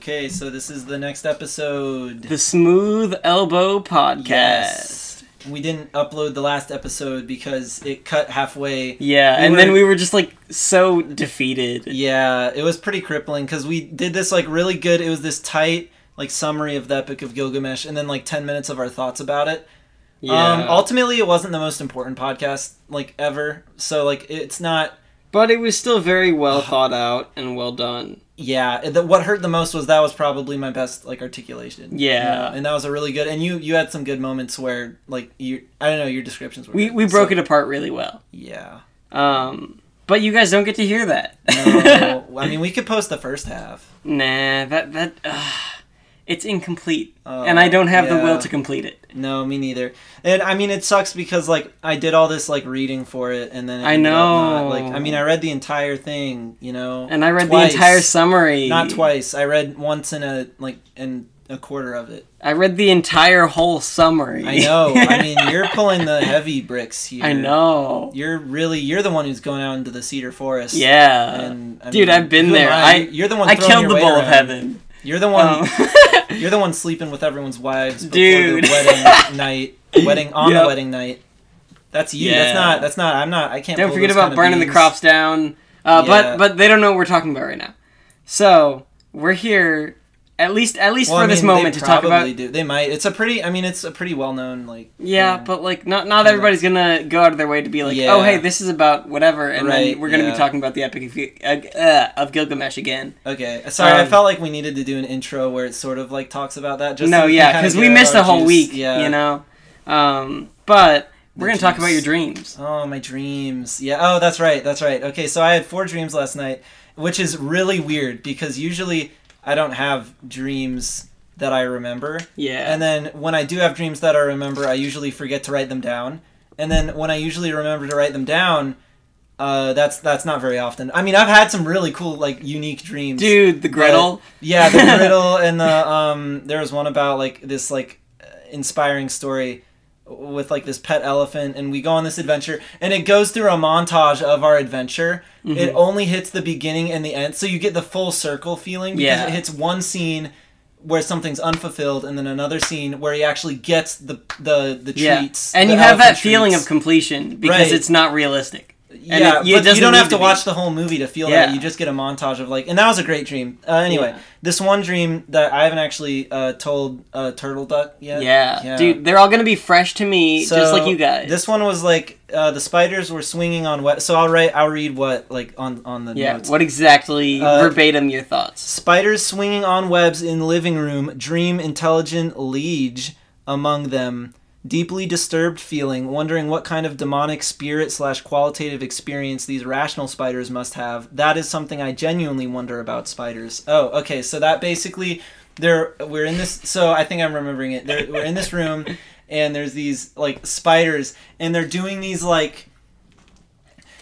Okay, so this is the next episode. The Smooth Elbow Podcast. Yes. We didn't upload the last episode because it cut halfway. Yeah, We and were- then we were just like so defeated. Yeah, it was pretty crippling because we did this like really good. It was this tight like summary of the Epic of Gilgamesh, and then like ten minutes of our thoughts about it. Um, ultimately, it wasn't the most important podcast like ever. So like, it's not. But it was still very well thought out and well done. Yeah, the, what hurt the most was that was probably my best like articulation. Yeah. You know, and that was a really good. And you you had some good moments where like you I don't know your descriptions were. We good. we broke So, it apart really well. Yeah. Um, but you guys don't get to hear that. No, I mean we could post the first half. nah, that that uh, it's incomplete, Oh, and I don't have the will to complete it. No, me neither. And I mean, it sucks because like I did all this like reading for it, and then it I up not- know. like I mean, I read the entire thing, you know, And I read twice. the entire summary. Not twice. I read once in a like in a quarter of it. I read the entire whole summary. I know. I mean, you're pulling the heavy bricks here. I know. You're really you're the one who's going out into the cedar forest. Yeah. And I Dude, mean, I've been there. I? I you're the one. I killed the bull of heaven. You're the one. Um, You're the one sleeping with everyone's wives before Dude. the wedding night, wedding on Yep. the wedding night. That's you. That's not. That's not. I'm not. I can't. Don't forget about burning the crops down. Uh, Yeah. But but they don't know what we're talking about right now. So we're here, at least at least Well, for I this mean, they moment to talk probably about. Do. They might. It's a pretty. I mean, it's a pretty well known like. Yeah, but like not not everybody's gonna go out of their way to be like, Yeah. oh hey, this is about whatever, and Right, then we're gonna yeah. be talking about the epic of, uh, of Gilgamesh again. Okay. Sorry, I Um, felt like we needed to do an intro where it sort of like talks about that. Just no, can yeah, because we missed a whole juice. week, Yeah. you know. Um, but we're gonna talk about your dreams. Oh, my dreams. Yeah. Oh, that's right. That's right. Okay, so I had four dreams last night, which is really weird because usually I don't have dreams that I remember. Yeah, And then when I do have dreams that I remember, I usually forget to write them down. And then when I usually remember to write them down, uh, that's that's not very often. I mean, I've had some really cool, like, unique dreams. dude, the griddle. Yeah, the griddle and the um. There was one about like this like inspiring story with like this pet elephant, and we go on this adventure, and it goes through a montage of our adventure. Mm-hmm. It only hits the beginning and the end, so you get the full circle feeling because Yeah. it hits one scene where something's unfulfilled, and then another scene where he actually gets the the the yeah, treats. and you have that elephant feeling of completion because Right. it's not realistic. Yeah, it- it but you don't have to, to watch the whole movie to feel Yeah. that. You just get a montage of like, and that was a great dream. Uh, anyway, Yeah. this one dream that I haven't actually uh, told uh, Turtle Duck yet. Yeah. dude, they're all gonna be fresh to me, just like you guys. This one was like uh, the spiders were swinging on web. So I'll write. I'll read what like on on the yeah. notes. What exactly Uh, verbatim your thoughts? Spiders swinging on webs in living room. Dream intelligent liege among them. Deeply disturbed feeling, wondering what kind of demonic spirit slash qualitative experience these rational spiders must have. That is something I genuinely wonder about spiders. Oh, okay. So that basically, there we're in this. So I think I'm remembering it. There, we're in this room, and there's these like spiders, and they're doing these like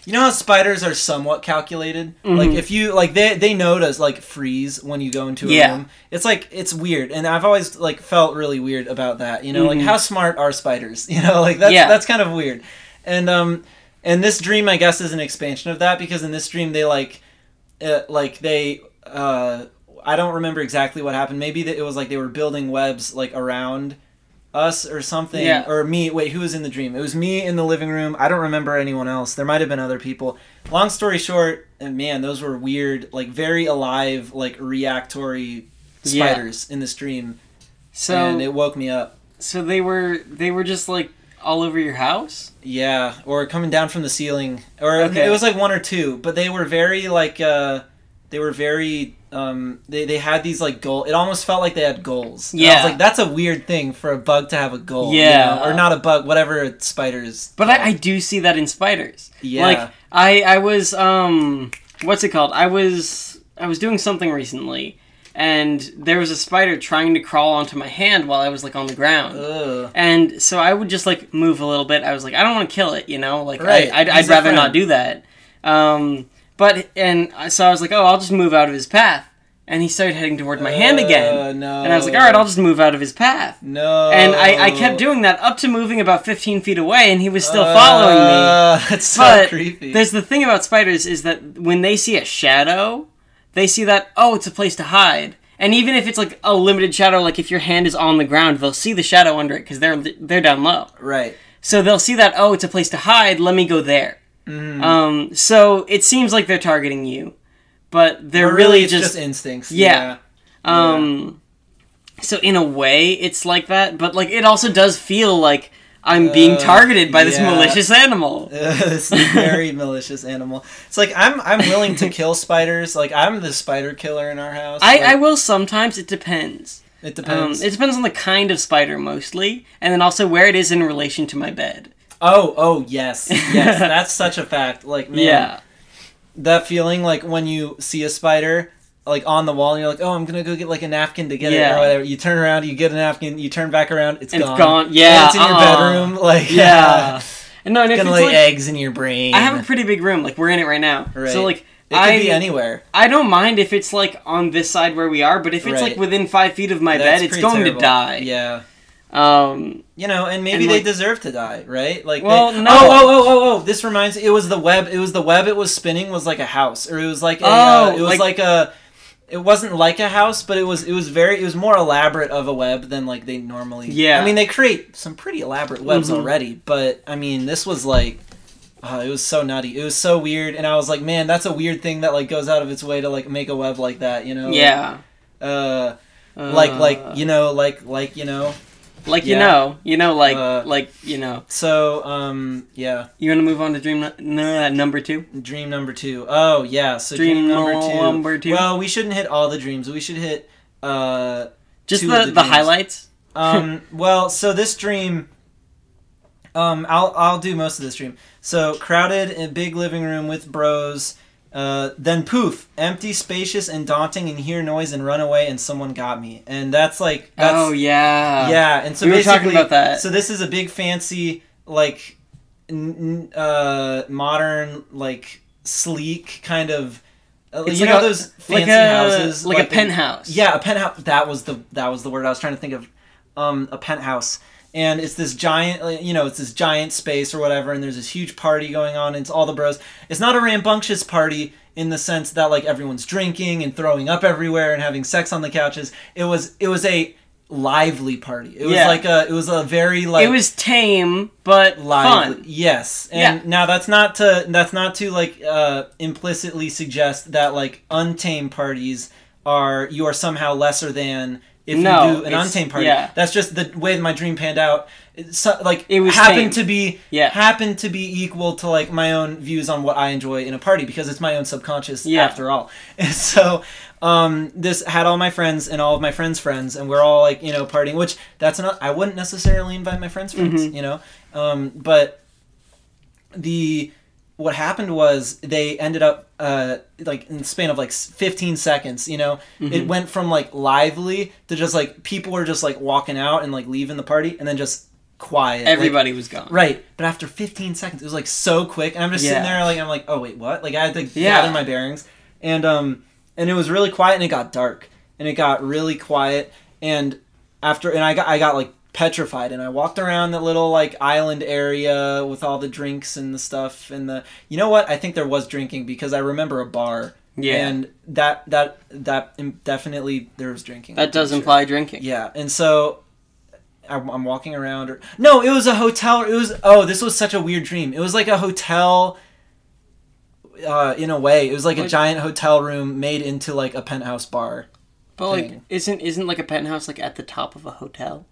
you know how spiders are somewhat calculated like Mhm. if you like they they know to like freeze when you go into a Yeah. room it's like it's weird and i've always like felt really weird about that you know like Mhm. how smart are spiders you know like that's Yeah. that's kind of weird and um and this dream i guess is an expansion of that because in this dream they like uh, like they uh i don't remember exactly what happened maybe that it was like they were building webs like around us or something Yeah. or me wait who was in the dream it was me in the living room i don't remember anyone else there might have been other people long story short and man those were weird like very alive like reactory Yeah. spiders in this dream So and it woke me up so they were they were just like all over your house. yeah or coming down from the ceiling or Okay. it was like one or two but they were very like uh they were very um they, they had these like goal it almost felt like they had goals And i Yeah. was like that's a weird thing for a bug to have a goal you Yeah. know? or not a bug whatever spiders But I, I do see that in spiders. Yeah. Like I I was um what's it called? I was I was doing something recently and there was a spider trying to crawl onto my hand while I was like on the ground. Ugh. And so I would just like move a little bit. I was like, I don't want to kill it, you know. Like Right. I, I'd, I'd rather friend. not do that. Um, but and so I was like, oh, I'll just move out of his path. And he started heading toward my hand again. Uh, no. And I was like, all right, I'll just move out of his path. No. And I, I kept doing that up to moving about 15 feet away, and he was still following me. Uh, That's so But creepy. there's the thing about spiders is that when they see a shadow, they see that oh, it's a place to hide, And even if it's like a limited shadow, like if your hand is on the ground, they'll see the shadow under it because they're they're down low. Right. So they'll see that oh, it's a place to hide. Let me go there. Mm-hmm. Um, so it seems like they're targeting you, but they're Or really, it's just, instincts. Yeah. um. So in a way, it's like that, but like it also does feel like I'm being Uh, targeted by this yeah. malicious animal. this very malicious animal. It's like I'm I'm willing to kill spiders. Like I'm the spider killer in our house. I, Like, I will sometimes. It depends. It Um, depends. it depends on the kind of spider mostly, and then also where it is in relation to my bed. Oh oh yes yes that's such a fact. Like man, Yeah. that feeling like when you see a spider like on the wall and you're like oh I'm gonna go get like a napkin to get it Yeah. or whatever. You turn around, you get a napkin, you turn back around, it's And gone. it's gone. And Yeah. it's in your uh-uh. bedroom. Like Yeah. And no, and gonna lay like, eggs in your brain. I have a pretty big room. Like we're in it right now. Right. So like it could I be anywhere. I don't mind if it's like on this side where we are, but if it's like within five feet of my That's bed, it's going terrible. to die. Yeah. Um. You know, and maybe And, they like- deserve to die, right? Like, Well, they, no. Oh, oh, oh, oh, oh! This reminds. Me it was the web. It was the web. It was spinning. Was like a house, or it was like a. uh, Oh, it was like- like, a. It wasn't like a house, but it was. It was very. It was more elaborate of a web than like they normally. Yeah. I mean, they create some pretty elaborate webs Mhm. already, but I mean, this was like. Uh, it was so nutty. It was so weird, and I was like, "Man, that's a weird thing that like goes out of its way to like make a web like that." You know? Yeah. Uh, like Uh, like you know like like you know. Like you know, you know, like Uh, like you know. So um yeah. You want to move on to dream nu- n- number two? Dream number two. Oh yeah, so dream, Dream number two. number two. Well, we shouldn't hit all the dreams. We should hit uh Just Two the of the, the highlights. um well, so this dream um I'll I'll do most of this dream. So crowded in a big living room with bros. Uh, then poof, empty, spacious, and daunting, and hear noise and run away, and someone got me, and that's like that's oh yeah. yeah, and so we were basically, talking about that. So this is a big fancy like n- uh modern like sleek kind of uh, It's you like know a- those fancy like a, houses like, a penthouse. yeah, a penthouse. That was the that was the word I was trying to think of. Um, a penthouse, and it's this giant, you know, it's this giant space or whatever, and there's this huge party going on. And it's all the bros. It's not a rambunctious party in the sense that like everyone's drinking and throwing up everywhere and having sex on the couches. It was it was a lively party. It was Yeah. like a it was a very like it was tame but lively. fun. Yes, and Yeah. now that's not to that's not to like uh, implicitly suggest that like untamed parties are you are somehow lesser than if No, you do an untamed party. yeah. That's just the way my dream panned out. So, like It was happened tame. to be Yeah. happened to be equal to like my own views on what I enjoy in a party because it's my own subconscious Yeah. after all. And so um, this had all my friends and all of my friends' friends, and we're all like you know partying. Which that's not. I wouldn't necessarily invite my friends' friends, Mhm. you know. Um, but the what happened was they ended up uh, like in the span of like 15 seconds you know Mm-hmm. it went from like lively to just like people were just like walking out and like leaving the party and then just quiet like- Everybody was gone. right but after 15 seconds it was like so quick and i'm just sitting there like i'm like oh wait what like i had to Yeah. gather my bearings and um and it was really quiet and it got dark and it got really quiet and after and i got i got like petrified and i walked around the little like island area with all the drinks and the stuff and the you know what i think there was drinking because i remember a bar Yeah. and that that that definitely there was drinking that does Sure. imply drinking. yeah, and so I'm, I'm walking around. Or, no, it was a hotel. It was oh, this was such a weird dream. It was like a hotel. Uh, in a way, it was like a giant hotel room made into like a penthouse bar. But like isn't isn't like a penthouse like at the top of a hotel?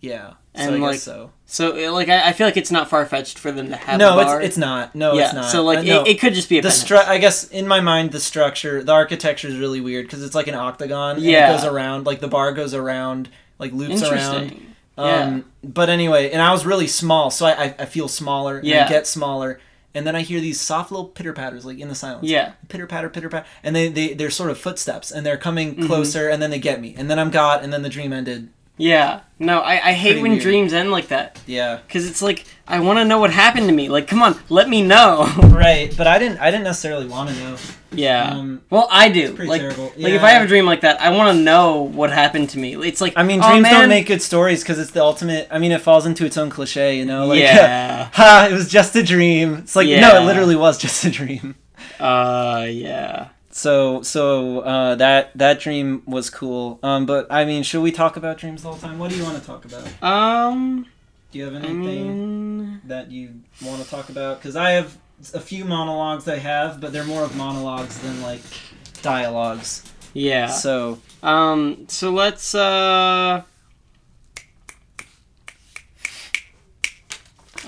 Yeah, And, so I like, guess so. So like I, I feel like it's not far fetched for them to have No, a bar. it's it's not. No, yeah. it's not. So like Uh, no. it, it could just be a the penthouse. stru- I guess in my mind the structure, the architecture is really weird because it's like an octagon. and Yeah. it goes around like the bar goes around, like loops around. Interesting. Um, But anyway, and I was really small, so I, I, I feel smaller. And Yeah. I get smaller. And then I hear these soft little pitter patters, like in the silence. Yeah. Pitter patter, pitter patter. And they, they, they're sort of footsteps, and they're coming Mm-hmm. closer, and then they get me. And then I'm got, and then the dream ended. Yeah. No, I, I hate Pretty when weird. dreams end like that. Yeah. Because it's like, I want to know what happened to me. Like, come on, let me know. Right. But I didn't I didn't necessarily want to know. yeah. Um, well, I do. pretty Like, terrible. like if I have a dream like that, I want to know what happened to me. It's like, I mean, oh, dreams man. don't make good stories because it's the ultimate. I mean, it falls into its own cliche, you know? Like, yeah. ha, it was just a dream. It's like, no, it literally was just a dream. Uh, yeah. So so uh, that that dream was cool. Um, but I mean, should we talk about dreams all the whole time? What do you want to talk about? Um, Do you have I anything mean, that you want to talk about? Because I have a few monologues I have, but they're more of monologues than like dialogues. yeah. So Um, so let's uh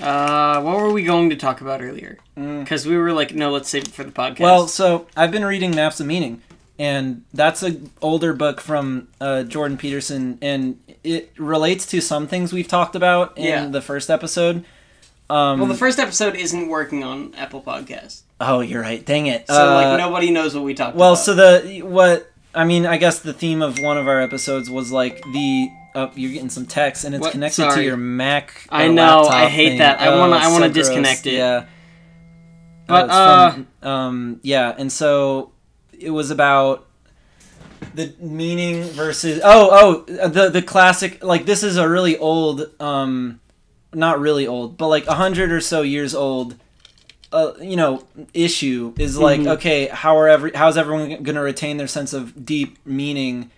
Uh, what were we going to talk about earlier? mm. Because we were like, no, let's save it for the podcast. well, so I've been reading Maps of Meaning, and that's a older book from uh, Jordan Peterson, and it relates to some things we've talked about in Yeah. the first episode. Um, well, the first episode isn't working on Apple Podcast, oh, you're right. Dang it. so Uh, like nobody knows what we talked Well, about. so the what I mean, I guess the theme of one of our episodes was like the oh, you're getting some text and it's What? connected to your Mac. I uh, know, I hate thing. that. I Oh, wanna- I wanna so gross. disconnect it. Yeah. But, it's uh, from, um, yeah, and so it was about the meaning versus oh oh the the classic like this is a really old um not really old but like a hundred or so years old uh, you know issue is like Mhm. okay how are every how's everyone going to retain their sense of deep meaning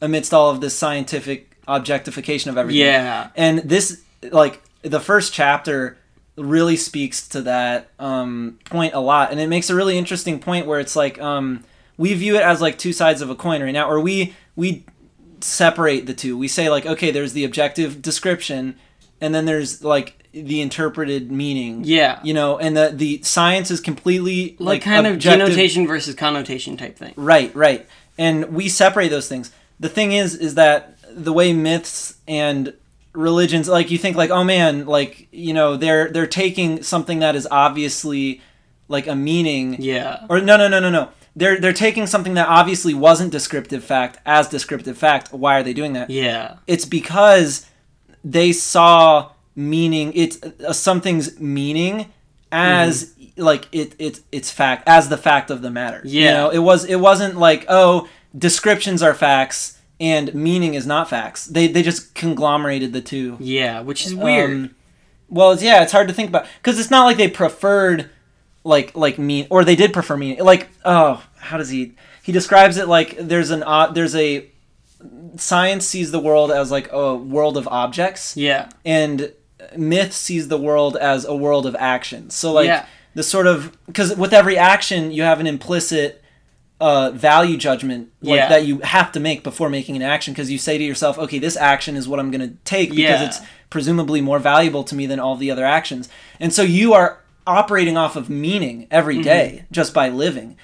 amidst all of this scientific objectification of everything yeah, and this like the first chapter really speaks to that um, point a lot and it makes a really interesting point where it's like um, we view it as like two sides of a coin right now or we we separate the two we say like okay there's the objective description and then there's like the interpreted meaning yeah, you know and the the science is completely like, like, kind of objective- denotation versus connotation type thing. Right, right. And we separate those things. The thing is is that the way myths and religions like you think like oh man like you know they're they're taking something that is obviously like a meaning Yeah, or no no no no no. They're they're taking something that obviously wasn't descriptive fact as descriptive fact. Why are they doing that? Yeah, it's because they saw meaning it's uh, something's meaning as like it, it it's fact as the fact of the matter. You Yeah. know it was it wasn't like oh descriptions are facts and meaning is not facts they they just conglomerated the two yeah, which is weird. um, well, it's, yeah, it's hard to think about because it's not like they preferred like like mean or they did prefer meaning. Like oh, how does he? He describes it like there's an uh, there's a science sees the world as like a world of objects, yeah, and myth sees the world as a world of actions. So like Yeah. the sort of because with every action you have an implicit uh, value judgment like Yeah. that you have to make before making an action because you say to yourself, okay, this action is what I'm going to take because Yeah. it's presumably more valuable to me than all the other actions, and so you are operating off of meaning every day Mm-hmm. just by living.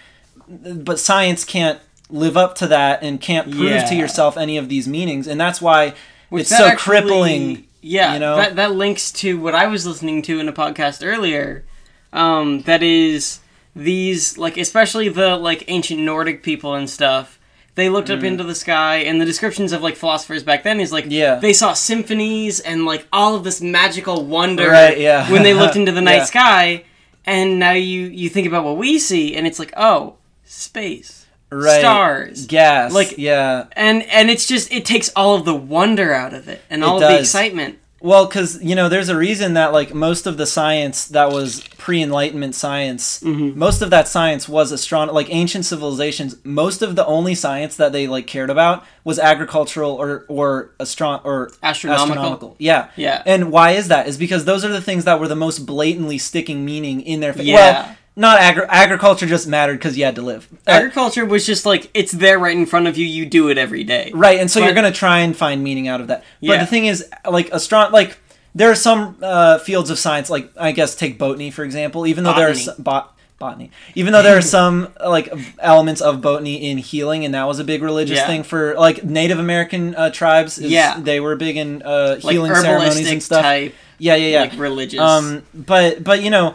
But science can't live up to that and can't prove Yeah. to yourself any of these meanings, and that's why Which it's that so actually- crippling. Yeah, you know? that that links to what I was listening to in a podcast earlier. Um, that is these like especially the like ancient Nordic people and stuff. They looked up mm. into the sky, and the descriptions of like philosophers back then is like Yeah. they saw symphonies and like all of this magical wonder Right, yeah. when they looked into the night Yeah. sky. And now you you think about what we see, and it's like oh, space, right. stars, gas Like- yeah and and it's just it takes all of the wonder out of it and all It of the excitement. Well because you know there's a reason that like most of the science that was pre-enlightenment science Mm-hmm. most of that science was astronomy like ancient civilizations most of the only science that they like cared about was agricultural or or astron or Astronomical. yeah Yeah. and why is that is because those are the things that were the most blatantly sticking meaning in their Yeah. well not agri- agriculture just mattered because you had to live Uh, Agriculture was just like it's there right in front of you. You do it every day. Right, and so you're gonna try and find meaning out of that. But Yeah. the thing is, like astron, like there are some uh, fields of science, like I guess take botany for example. Even though there are Botany. some, bot, botany, even though there are some like elements of botany in healing, and that was a big religious Yeah. thing for like Native American uh, tribes. is- Yeah. they were big in uh, Like healing ceremonies and stuff. type, Yeah, yeah, yeah. like religious. Um, but but you know,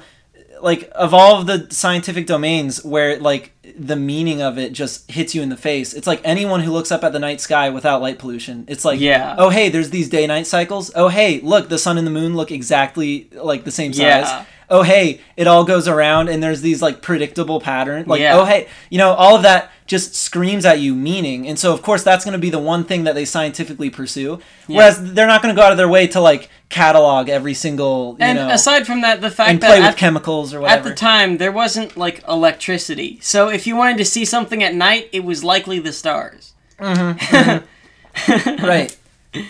like of all of the scientific domains where like the meaning of it just hits you in the face, it's like anyone who looks up at the night sky without light pollution. It's like, Yeah. oh hey, there's these day night cycles. Oh hey, look, the sun and the moon look exactly like the same size. Yeah. Oh hey, it all goes around and there's these like predictable patterns. Like Yeah. oh hey, you know, all of that just screams at you meaning. And so of course that's going to be the one thing that they scientifically pursue. Whereas they're not going to go out of their way to like catalog every single, you and know, aside from that, the fact and that play with at, chemicals or whatever at the time there wasn't like electricity, so if you wanted to see something at night, it was likely the stars. right.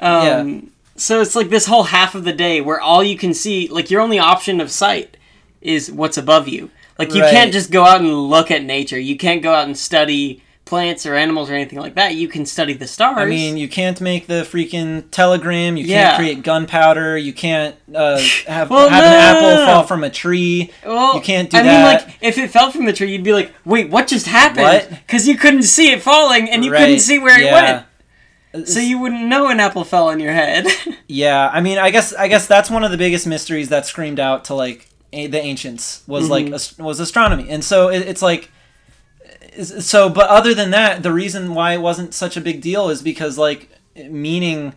Um, So it's like this whole half of the day where all you can see, like your only option of sight, is what's above you. Like you Right. can't just go out and look at nature. You can't go out and study plants or animals or anything like that. You can study the stars. I mean, you can't make the freaking telegram. You Yeah. can't create gunpowder. You can't uh, have, Well, have no, an apple no, no. fall from a tree. well, you can't do that. I mean, like if it fell from the tree, you'd be like, "Wait, what just happened?" Because you couldn't see it falling, and you Right, couldn't see where it yeah. went, so you wouldn't know an apple fell on your head. Yeah, I mean, I guess I guess that's one of the biggest mysteries that screamed out to like a- the ancients was like Mm-hmm. ast- was astronomy, and so it, it's like so. But other than that, the reason why it wasn't such a big deal is because like meaning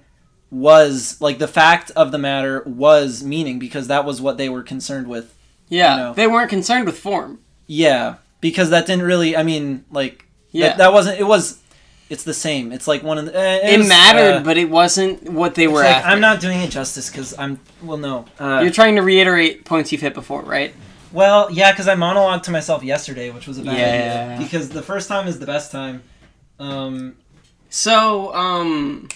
was like the fact of the matter was meaning because that was what they were concerned with. yeah, know. they weren't concerned with form. Yeah, because that didn't really. I mean, like Yeah. that, that wasn't. It was. It's the same. It's like one of the. eh, It was, mattered, uh, but it wasn't what they were like. I'm not doing it justice because I'm. Well, no. Uh, You're trying to reiterate points you've hit before, right? Well, yeah, because I monologued to myself yesterday, which was a bad Yeah. idea. Because the first time is the best time. Um, So, um,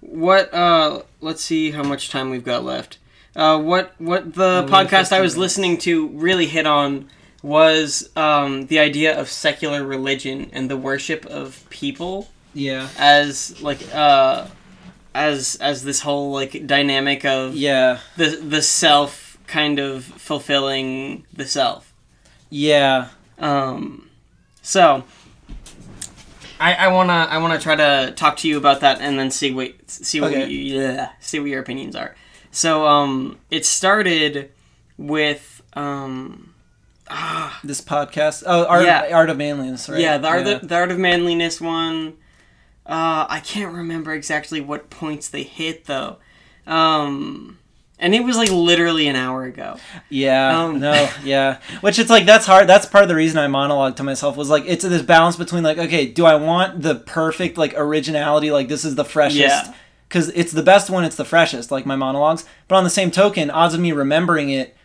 what? Uh, let's see how much time we've got left. Uh, what? What the podcast I was minutes. listening to really hit on was um, the idea of secular religion and the worship of people yeah, as like uh, as as this whole like dynamic of yeah, the the self kind of fulfilling the self. yeah. Um, so I, I wanna I wanna try to talk to you about that and then see what see what Okay. you, yeah, see what your opinions are. So um, it started with um, This podcast. Oh, art, Yeah. art of manliness, right? yeah the art of, the art of manliness one. Uh, I can't remember exactly what points they hit though. Um, and it was like literally an hour ago. Yeah, Um, no, yeah. Which it's like that's hard. That's part of the reason I monologued to myself was like it's this balance between like okay, do I want the perfect like originality? Like this is the freshest. Yeah. Because it's the best when it's the freshest, like my monologues. But on the same token, odds of me remembering it,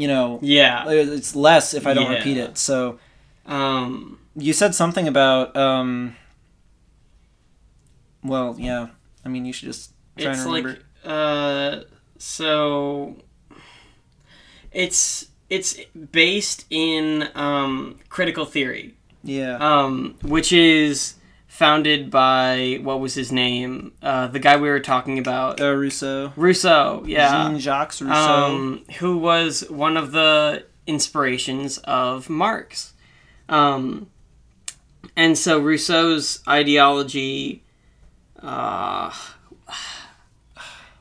you know, Yeah. it's less if I don't Yeah. repeat it. So Um, you said something about um. Well, yeah. I mean, you should just try it's and remember. like uh so it's it's based in um critical theory yeah. um which is founded by what was his name uh the guy we were talking about uh, Rousseau. Rousseau yeah Jean Jacques Rousseau. um who was one of the inspirations of Marx um and so Rousseau's ideology uh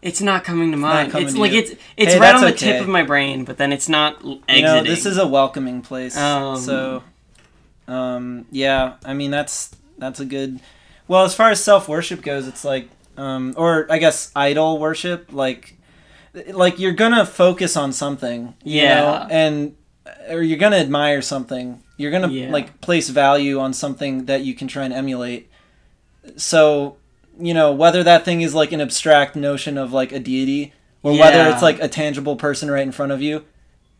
it's not coming to mind. coming It's to like you. it's it's Hey, right on the okay. tip of my brain, but then it's not exiting. you know, this is a welcoming place. Um, so, um, yeah. I mean, that's that's a good. Well, as far as self worship goes, it's like, um, or I guess idol worship, like, like you're gonna focus on something, you Yeah. know, and or you're gonna admire something. You're gonna Yeah. like place value on something that you can try and emulate. So, you know, whether that thing is like an abstract notion of like a deity, or whether it's like a tangible person right in front of you,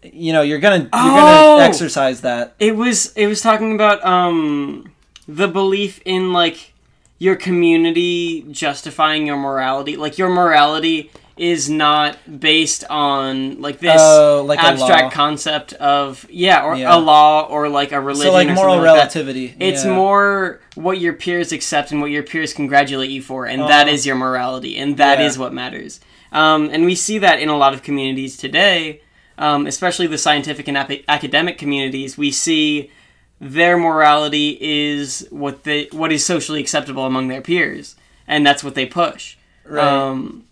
you know, you're gonna you're Oh! gonna exercise that. It was it was talking about um the belief in like your community justifying your morality. Like your morality is not based on like this Oh, like abstract concept of yeah, or Yeah. a law or like a religion So like or moral something like relativity. It's yeah. more what your peers accept and what your peers congratulate you for, and that Uh-huh. is your morality, and that is Yeah. what matters. Um, and we see that in a lot of communities today, um, especially the scientific and ap- academic communities. We see their morality is what they what is socially acceptable among their peers, and that's what they push. Right. Um,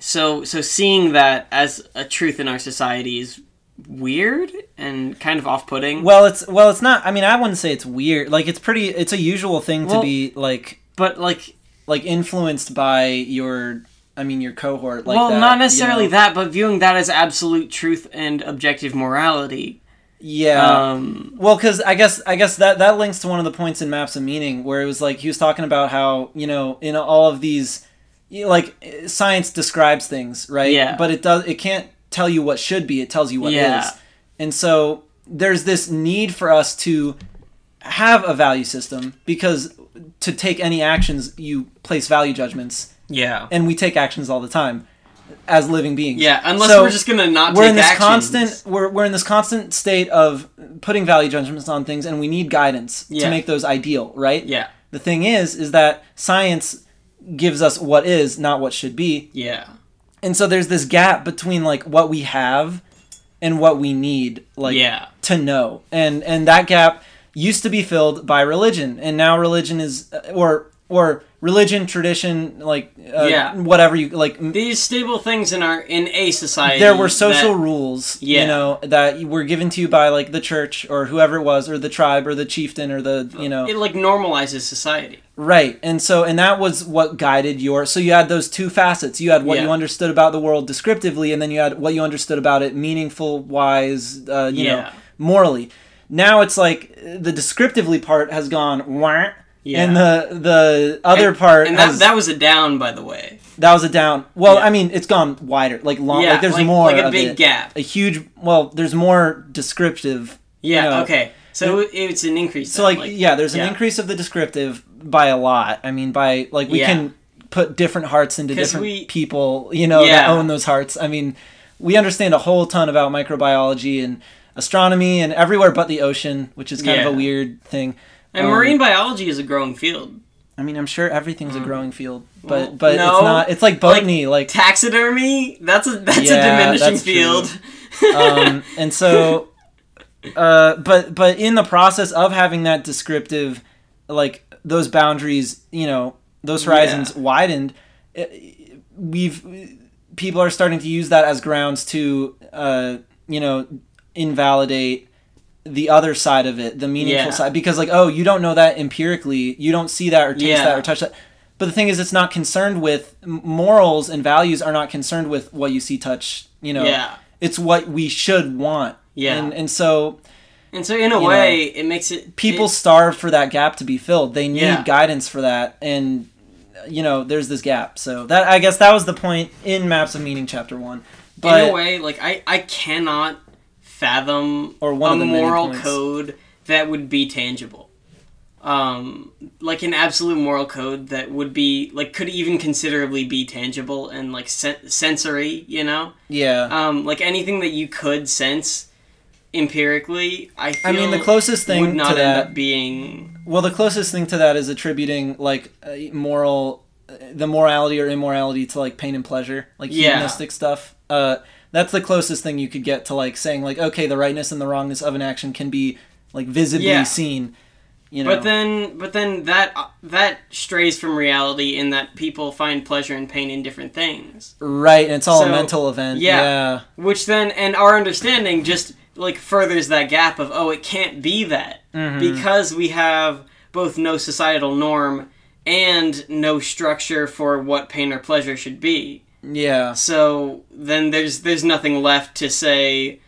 so so seeing that as a truth in our society is weird and kind of off-putting. well, it's well, it's not. I mean, I wouldn't say it's weird. Like it's pretty. It's a usual thing Well- to be like but like like influenced by your I mean your cohort like well, that, not you necessarily know? that, but viewing that as absolute truth and objective morality. Yeah. Um, Well, because I guess I guess that that links to one of the points in Maps of Meaning, where it was like he was talking about how you know in all of these, you know, like science describes things, right? Yeah. But it does it can't tell you what should be; it tells you what is. Yeah. And so there's this need for us to have a value system because to take any actions, you place value judgments, yeah. and we take actions all the time as living beings. Yeah, unless So- we're just gonna not we're in this actions. constant we're, we're in this constant state of putting value judgments on things and we need guidance Yeah. to make those ideal right Yeah, the thing is is that science gives us what is not what should be yeah, and so there's this gap between like what we have and what we need like yeah, to know and and that gap used to be filled by religion and now religion is uh, or or religion tradition like uh, Yeah. whatever you like These stable things in our in a society. there were social that- rules Yeah. you know that were given to you by like the church or whoever it was or the tribe or the chieftain or the you know it like normalizes society. right and so and that was what guided your so you had those two facets you had what Yeah. you understood about the world descriptively and then you had what you understood about it meaningful wise uh, you know morally now it's like the descriptively part has gone wah, Yeah. and the the other And- part and that, has, that was a down, by the way. that was a down well Yeah. i mean it's gone wider like long Yeah, like there's like, more like a big it gap. a huge well there's more descriptive Yeah. you know. okay. So it's an increase. so then, like, yeah there's an increase of the descriptive by a lot i mean by like we Yeah. can put different hearts into different we- people you know that own those hearts i mean we understand a whole ton about microbiology and astronomy and everywhere but the ocean which is kind of a weird thing And Um, marine biology is a growing field. i mean i'm sure everything's a growing field but Well, but no. it's not it's like botany like, Taxidermy. That's a that's Yeah, a diminishing that's field. um, and so uh, but but in the process of having that descriptive like those boundaries you know those horizons widened eh, we've people are starting to use that as grounds to uh, you know invalidate the other side of it the meaningful Yeah. side because like oh you don't know that empirically you don't see that or taste Yeah. that or touch that but the thing is it's not concerned with morals and values are not concerned with what you see touch you know Yeah. it's what we should want. Yeah. And and so And so in a way, it makes it people it- starve for that gap to be filled. They need Yeah. guidance for that and you know, there's this gap. So that I guess that was the point in Maps of Meaning chapter 1. But in a way, like I, I cannot fathom Or one a of the moral code that would be tangible. Um, like an absolute moral code that would be like could even considerably be tangible and like sen- sensory, you know. yeah. Um, like anything that you could sense empirically, I feel I mean the closest would thing not to end that up being well the closest thing to that is attributing like uh, moral the morality or immorality to like pain and pleasure, like Yeah. hedonistic stuff. Uh that's the closest thing you could get to like saying like okay, the rightness and the wrongness of an action can be like visibly Yeah. seen. You know. But then, but then that that strays from reality in that people find pleasure and pain in different things. Right, and it's all So, a mental event. yeah. Yeah. Which then, and our understanding just like furthers that gap of oh, it can't be that Mm-hmm. because we have both no societal norm and no structure for what pain or pleasure should be. Yeah. So then there's there's nothing left to say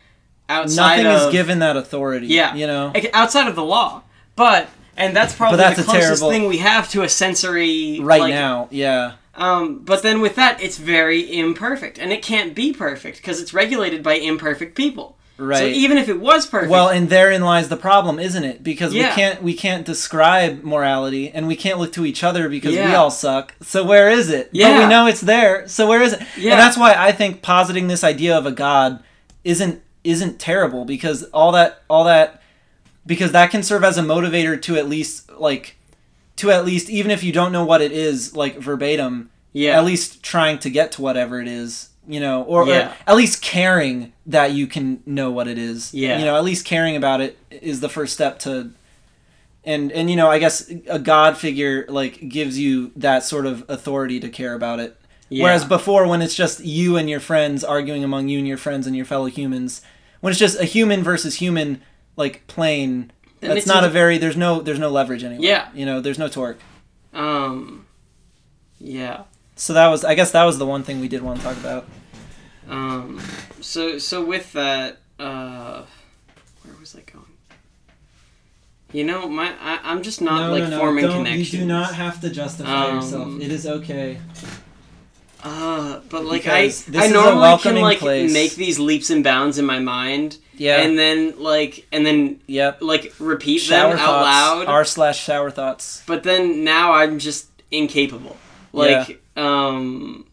outside Nothing of is given that authority. yeah You know? outside of the law, but. And that's probably that's the closest terrible- thing we have to a sensory Right like, now. Yeah. Um, but then with that, it's very imperfect, and it can't be perfect because it's regulated by imperfect people. Right. So even if it was perfect, well, and therein lies the problem, isn't it? Because Yeah. we can't we can't describe morality and we can't look to each other because we all suck. So where is it? But Yeah. we know it's there. So where is it? Yeah. And that's why I think positing this idea of a god isn't isn't terrible because all that all that because that can serve as a motivator to at least like to at least even if you don't know what it is like verbatim yeah, at least trying to get to whatever it is you know or, or at least caring that you can know what it is Yeah. you know at least caring about it is the first step to and and you know i guess a god figure like gives you that sort of authority to care about it yeah. whereas before when it's just you and your friends arguing among you and your friends and your fellow humans when it's just a human versus human like plane that's it's not a- very there's no there's no leverage anymore Yeah. you know there's no torque um, yeah. So that was, I guess, that was the one thing we did want to talk about. Um, so so with that, uh, where was I going? You know, my I, I'm just not like forming Don't, connections. You do not have to justify Um, yourself. It is okay. Uh, but like I, Because this I normally can like place. make these leaps and bounds in my mind, Yeah. and then like and then yep. like repeat Shower them out loud. R slash shower thoughts. but then now I'm just incapable. Like um,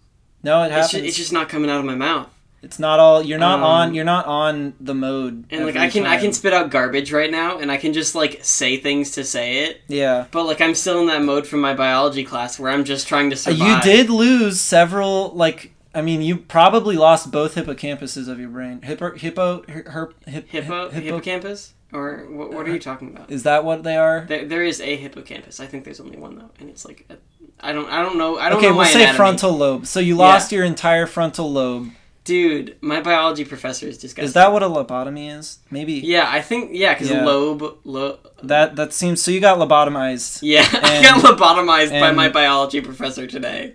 No, it it's just, it's just not coming out of my mouth. It's not all. You're not Um, on. You're not on the mode. And like I can I can spit out garbage right now, and I can just like say things to say it. Yeah. But like I'm still in that mode from my biology class where I'm just trying to Uh, survive. You did lose several. Like, I mean, you probably lost both hippocampuses of your brain. Hippo, hippo, her, hip, hippo hip- hippocampus or what, what are you talking about? Is that what they are? There, there is a hippocampus. I think there's only one though, and it's like a, I don't I don't know I don't Okay, know we'll say anatomy. frontal lobe. So you lost your entire frontal lobe. Dude, my biology professor is disgusting. Is that what a lobotomy is? Maybe Yeah, I think yeah, because Yeah. lobe lo- that that seems. So you got lobotomized. Yeah, I got lobotomized by my biology professor today.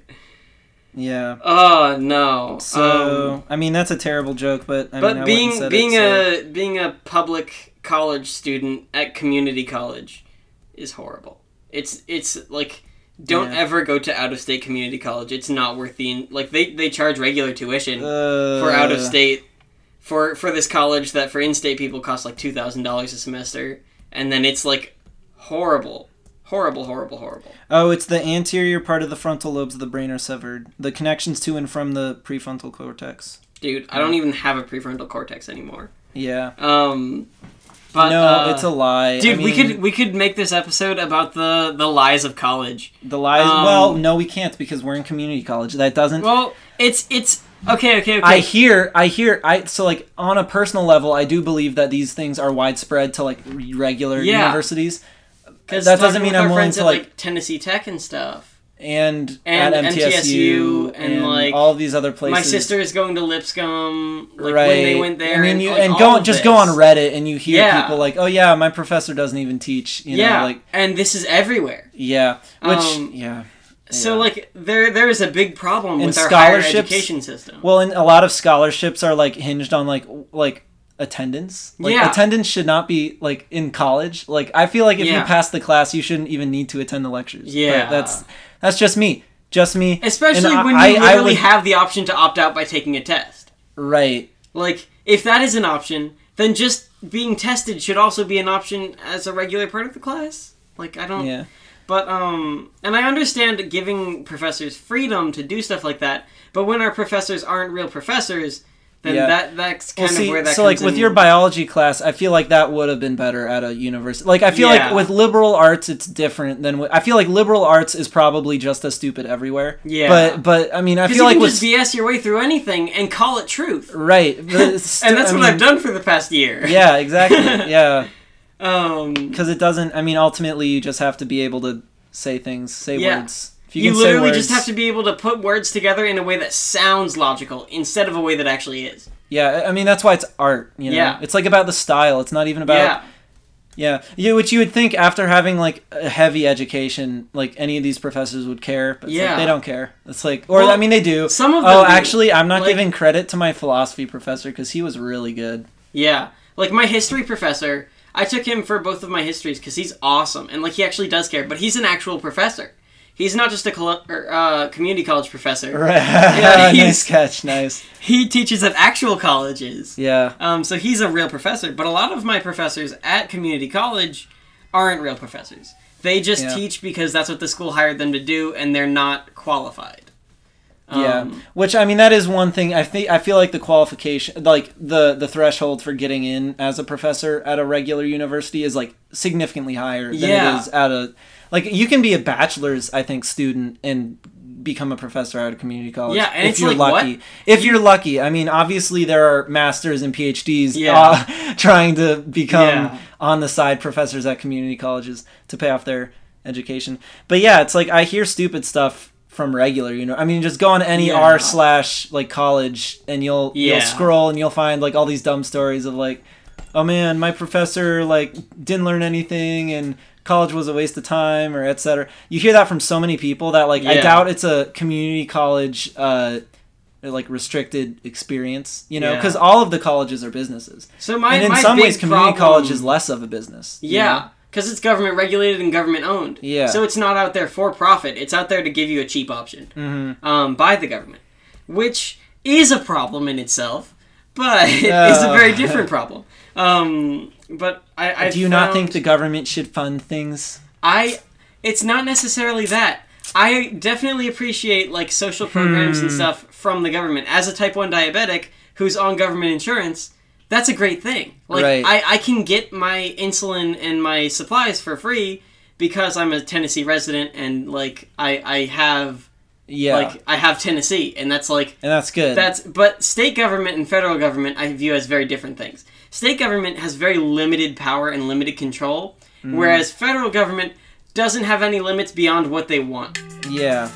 Yeah. Oh no. So Um, I mean, that's a terrible joke, but I but mean, being being it, so- a being a public college student at community college is horrible. It's it's like don't Yeah. ever go to out of state community college. It's not worth the like they they charge regular tuition uh, for out of state for for this college that for in state people costs like two thousand dollars a semester, and then it's like horrible, horrible, horrible, horrible. Oh, it's the anterior part of the frontal lobes of the brain are severed. The connections to and from the prefrontal cortex. Dude, I don't even have a prefrontal cortex anymore. Yeah. Um, but no, uh, it's a lie. Dude, I we could we could make this episode about the the lies of college. the lies. um, well, no, we can't because we're in community college. That doesn't. Well, it's it's okay, okay, okay. I hear, I hear, I so like on a personal level, I do believe that these things are widespread to like regular Yeah. universities, that doesn't mean I'm willing to, at, like- Tennessee Tech and stuff. And, And at MTSU, MTSU and, like, all these other places. My sister is going to Lipscomb. Like right. when they went there. I mean, and, like, and go just this. go on Reddit and you hear Yeah. people like, "Oh yeah, my professor doesn't even teach." You know, yeah, like and this is everywhere. yeah, which Um, yeah. So Yeah. like there there is a big problem And with our higher education system. Well, and a lot of scholarships are like hinged on like like attendance. Like Yeah. attendance should not be like in college. Like I feel like if you pass the class, you shouldn't even need to attend the lectures. But Yeah. that's that's just me. Just me. Especially and I- when you I- I literally would- have the option to opt out by taking a test. Right. Like if that is an option, then just being tested should also be an option as a regular part of the class. Like I don't Yeah. But um, and I understand giving professors freedom to do stuff like that. But when our professors aren't real professors, then Yeah. that that's kind Well, see, of where that so like with in. your biology class, I feel like that would have been better at a university. Like I feel Yeah. like with liberal arts, it's different than. With, I feel like liberal arts is probably just as stupid everywhere. Yeah. But but I mean, I feel you like can with just BS your way through anything and call it truth. right, and that's I what mean, I've done for the past year. Yeah, exactly. Yeah. Um, because it doesn't i mean ultimately you just have to be able to say things say Yeah. words you say literally just have to be able to put words together in a way that sounds logical instead of a way that actually is. yeah i mean that's why it's art you know Yeah. it's like about the style it's not even about yeah. yeah yeah which you would think after having like a heavy education like any of these professors would care but it's like, Yeah. they don't care it's like or Well, i mean they do Some of oh, them. oh do. actually i'm not Like- giving credit to my philosophy professor because he was really good Yeah. Like my history professor, I took him for both of my histories because he's awesome and like he actually does care. But he's an actual professor. He's not just a col- or, uh, community college professor. right Yeah, nice catch nice He teaches at actual colleges. yeah Um, so he's a real professor. But a lot of my professors at community college aren't real professors. They just Yeah. teach because that's what the school hired them to do, and they're not qualified. Yeah, Um, which I mean that is one thing. I think I feel like the qualification, like the the threshold for getting in as a professor at a regular university is like significantly higher than Yeah. it is at a like you can be a bachelor's I think student and become a professor at a community college. Yeah, and if it's you're like, what? lucky. If you're lucky, I mean obviously there are masters and PhDs Yeah. uh, trying to become Yeah. on the side professors at community colleges to pay off their education. But yeah, it's like I hear stupid stuff from regular, you know. I mean, just go on any r slash like college, and you'll you'll scroll and you'll find like all these dumb stories of like, oh man, my professor like didn't learn anything and college was a waste of time or etc. You hear that from so many people that like I doubt it's a community college uh like restricted experience, you know, Yeah. because all of the colleges are businesses. So my and in my some ways community problem- college is less of a business. you know? Yeah, because it's government regulated and government owned. Yeah. So it's not out there for profit. It's out there to give you a cheap option Mhm. um, by the government, which is a problem in itself, but it's a Uh. very different problem. Um, but I, I Do you not think the government should fund things? I? It's not necessarily that. I definitely appreciate like social programs and Hmm. stuff from the government. As a type one diabetic who's on government insurance, that's a great thing. Like Right. I, I can get my insulin and my supplies for free because I'm a Tennessee resident and like I I have Yeah, like I have Tennessee and that's like and that's good. that's but state government and federal government I view as very different things. State government has very limited power and limited control, Mm. whereas federal government doesn't have any limits beyond what they want. yeah.